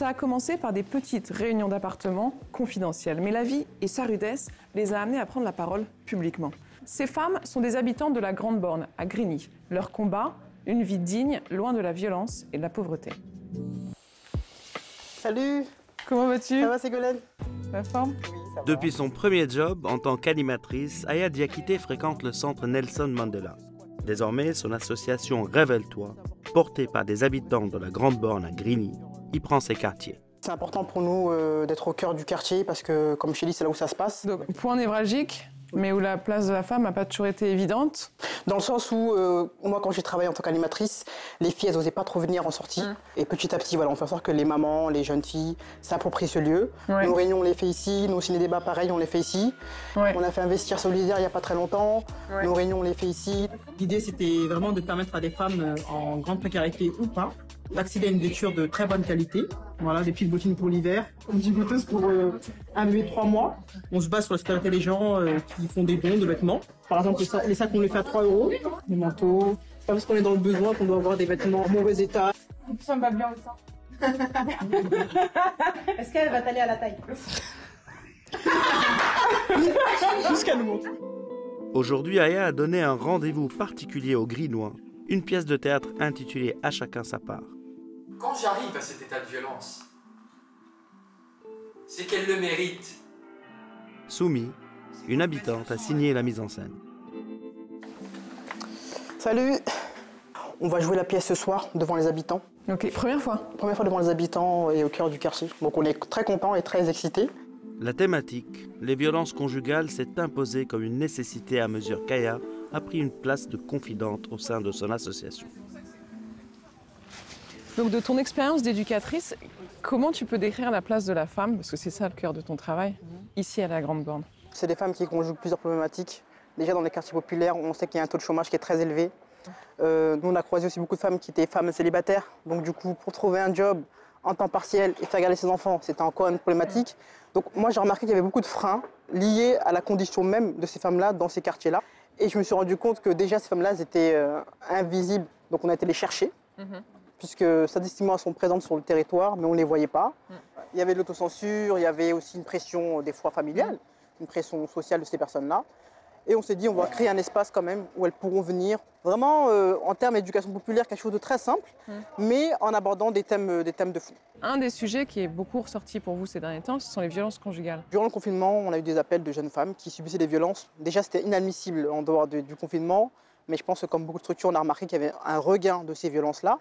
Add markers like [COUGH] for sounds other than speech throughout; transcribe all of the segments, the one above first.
Ça a commencé par des petites réunions d'appartements confidentielles, mais la vie et sa rudesse les a amenées à prendre la parole publiquement. Ces femmes sont des habitantes de la Grande Borne, à Grigny. Leur combat, une vie digne, loin de la violence et de la pauvreté. Salut Comment vas-tu? Ça va Ségolène? La forme? Oui, ça va. Depuis son premier job en tant qu'animatrice, Aya Diakité fréquente le centre Nelson Mandela. Désormais, son association Révèle-toi, portée par des habitants de la Grande Borne à Grigny, y prend ses quartiers. C'est important pour nous euh, d'être au cœur du quartier parce que, comme je dit, c'est là où ça se passe. Donc, point névralgique, mais où la place de la femme n'a pas toujours été évidente. Dans le sens où, euh, moi, quand j'ai travaillé en tant qu'animatrice, les filles, elles n'osaient pas trop venir en sortie. Et petit à petit, voilà, on fait en sorte que les mamans, les jeunes filles s'approprient ce lieu. Ouais. Nos réunions, on les fait ici. Nos ciné-débats, pareil, on les fait ici. Ouais. On a fait un vestiaire solidaire il n'y a pas très longtemps. Ouais. Nos réunions, on les fait ici. L'idée, c'était vraiment de permettre à des femmes euh, en grande précarité ou pas d'accéder à une vêture de très bonne qualité. Voilà, des petites bottines pour l'hiver, une petite goûteuse pour euh, un bébé de mois. On se base sur la scolarité des gens euh, qui font des dons de vêtements. Par exemple, les sacs, les sacs, on les fait à 3 euros, les manteaux. C'est pas parce qu'on est dans le besoin qu'on doit avoir des vêtements en mauvais état. Ça me va bien ça. [LAUGHS] Est-ce qu'elle va t'aller à la taille? [LAUGHS] Jusqu'à nous montrer. Aujourd'hui, Aya a donné un rendez-vous particulier aux Grinois, une pièce de théâtre intitulée À chacun sa part. Quand j'arrive à cet état de violence, c'est qu'elle le mérite. Soumi, une habitante, a signé la mise en scène. Salut On va jouer la pièce ce soir devant les habitants. Ok, première fois. Première fois devant les habitants et au cœur du quartier. Donc on est très contents et très excités. La thématique, les violences conjugales, s'est imposée comme une nécessité à mesure qu'Aya a pris une place de confidente au sein de son association. Donc, de ton expérience d'éducatrice, comment tu peux décrire la place de la femme, parce que c'est ça le cœur de ton travail, ici à la Grande Borne C'est des femmes qui conjuguent plusieurs problématiques. Déjà dans les quartiers populaires, on sait qu'il y a un taux de chômage qui est très élevé. Euh, nous, on a croisé aussi beaucoup de femmes qui étaient femmes célibataires. Donc du coup, pour trouver un job en temps partiel et faire garder ses enfants, c'était encore une problématique. Donc moi, j'ai remarqué qu'il y avait beaucoup de freins liés à la condition même de ces femmes-là dans ces quartiers-là. Et je me suis rendu compte que déjà, ces femmes-là, elles étaient euh, invisibles. Donc on a été les chercher, puisque statistiquement, elles sont présentes sur le territoire, mais on ne les voyait pas. Il y avait de l'autocensure, il y avait aussi une pression euh, des fois familiale, une pression sociale de ces personnes-là. Et on s'est dit, on va créer un espace quand même où elles pourront venir, vraiment euh, en termes d'éducation populaire, quelque chose de très simple, mais en abordant des thèmes, euh, des thèmes de fond. Un des sujets qui est beaucoup ressorti pour vous ces derniers temps, ce sont les violences conjugales. Durant le confinement, on a eu des appels de jeunes femmes qui subissaient des violences. Déjà, c'était inadmissible en dehors de- du confinement, mais je pense que comme beaucoup de structures, on a remarqué qu'il y avait un regain de ces violences-là.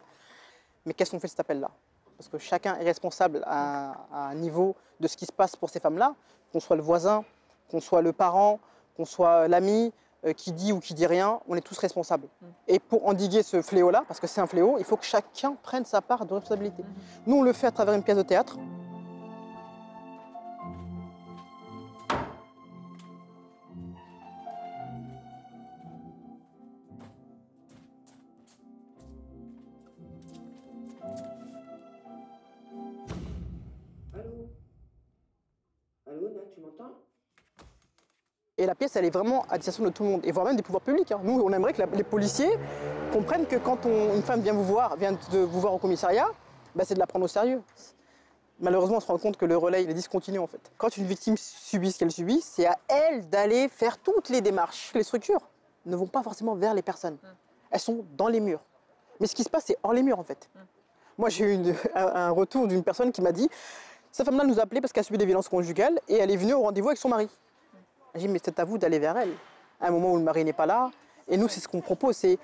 Mais qu'est-ce qu'on fait de cet appel-là? Parce que chacun est responsable à, à un niveau de ce qui se passe pour ces femmes-là, qu'on soit le voisin, qu'on soit le parent, qu'on soit l'ami euh, qui dit ou qui dit rien, on est tous responsables. Et pour endiguer ce fléau-là, parce que c'est un fléau, il faut que chacun prenne sa part de responsabilité. Nous, on le fait à travers une pièce de théâtre. Et la pièce, elle est vraiment à destination de tout le monde, et voire même des pouvoirs publics. hein. Nous, on aimerait que la- les policiers comprennent que quand on- une femme vient vous voir, vient de vous voir au commissariat, bah, c'est de la prendre au sérieux. Malheureusement, on se rend compte que le relais, il est discontinu en fait. Quand une victime subit ce qu'elle subit, c'est à elle d'aller faire toutes les démarches. Les structures ne vont pas forcément vers les personnes. Elles sont dans les murs. Mais ce qui se passe, c'est hors les murs en fait. Moi, j'ai eu une- [LAUGHS] un un retour d'une personne qui m'a dit Cette femme-là nous a appelé parce qu'elle a subi des violences conjugales et elle est venue au rendez-vous avec son mari. J'ai dit, mais c'est à vous d'aller vers elle. À un moment où le mari n'est pas là. Et nous, c'est ce qu'on propose, c'est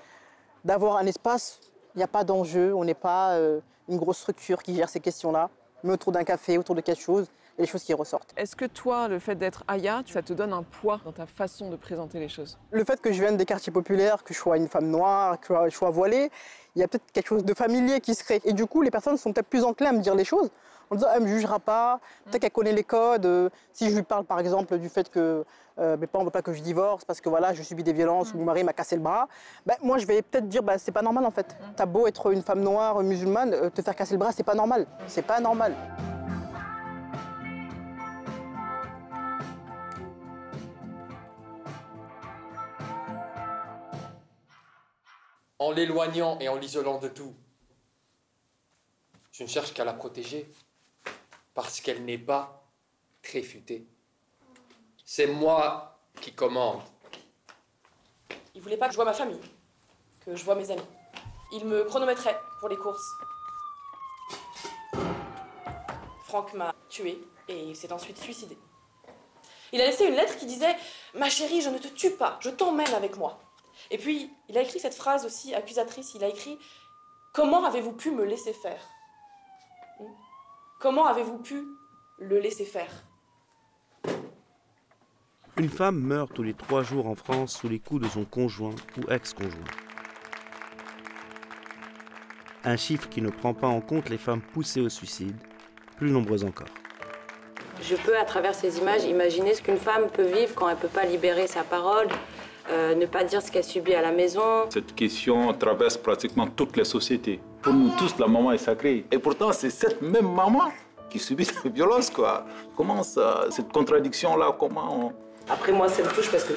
d'avoir un espace, il n'y a pas d'enjeu, on n'est pas euh, une grosse structure qui gère ces questions-là, mais autour d'un café, autour de quelque chose, et les choses qui ressortent. Est-ce que toi, le fait d'être Aya, ça te donne un poids dans ta façon de présenter les choses? Le fait que je vienne des quartiers populaires, que je sois une femme noire, que je sois voilée, il y a peut-être quelque chose de familier qui se crée. Et du coup, les personnes sont peut-être plus enclins à me dire les choses en disant elle me jugera pas, peut-être qu'elle connaît les codes. euh, si je lui parle par exemple du fait que euh, mes parents ne veulent pas que je divorce parce que voilà, je subis des violences, ou mon mari m'a cassé le bras, ben, moi je vais peut-être dire bah, c'est pas normal en fait. T'as beau être une femme noire, musulmane, euh, te faire casser le bras, c'est pas normal. C'est pas normal. En l'éloignant et en l'isolant de tout, je ne cherche qu'à la protéger. parce qu'elle n'est pas très futée. C'est moi qui commande. Il voulait pas que je voie ma famille, que je voie mes amis. Il me chronométrait pour les courses. Franck m'a tué et s'est ensuite suicidé. Il a laissé une lettre qui disait Ma chérie, je ne te tue pas, je t'emmène avec moi. Et puis, il a écrit cette phrase aussi accusatrice. Il a écrit Comment avez-vous pu me laisser faire? Hmm Comment avez-vous pu le laisser faire? Une femme meurt tous les trois jours en France sous les coups de son conjoint ou ex-conjoint. Un chiffre qui ne prend pas en compte les femmes poussées au suicide, plus nombreuses encore. Je peux, à travers ces images, imaginer ce qu'une femme peut vivre quand elle ne peut pas libérer sa parole, euh, ne pas dire ce qu'elle subit à la maison. Cette question traverse pratiquement toutes les sociétés. Pour nous tous, la maman est sacrée. Et pourtant, c'est cette même maman qui subit cette violence, quoi. Comment ça, cette contradiction-là, comment on... Après, moi, ça me touche parce que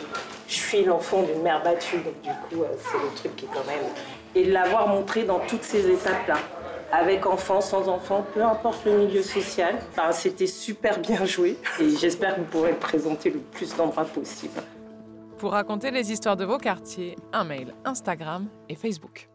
je suis l'enfant d'une mère battue, donc du coup, euh, c'est le truc qui est quand même. Et de l'avoir montré dans toutes ces étapes-là, avec enfants, sans enfants, peu importe le milieu social, enfin, c'était super bien joué. Et j'espère que vous pourrez le présenter le plus d'endroits possible. Pour raconter les histoires de vos quartiers, un mail, Instagram et Facebook.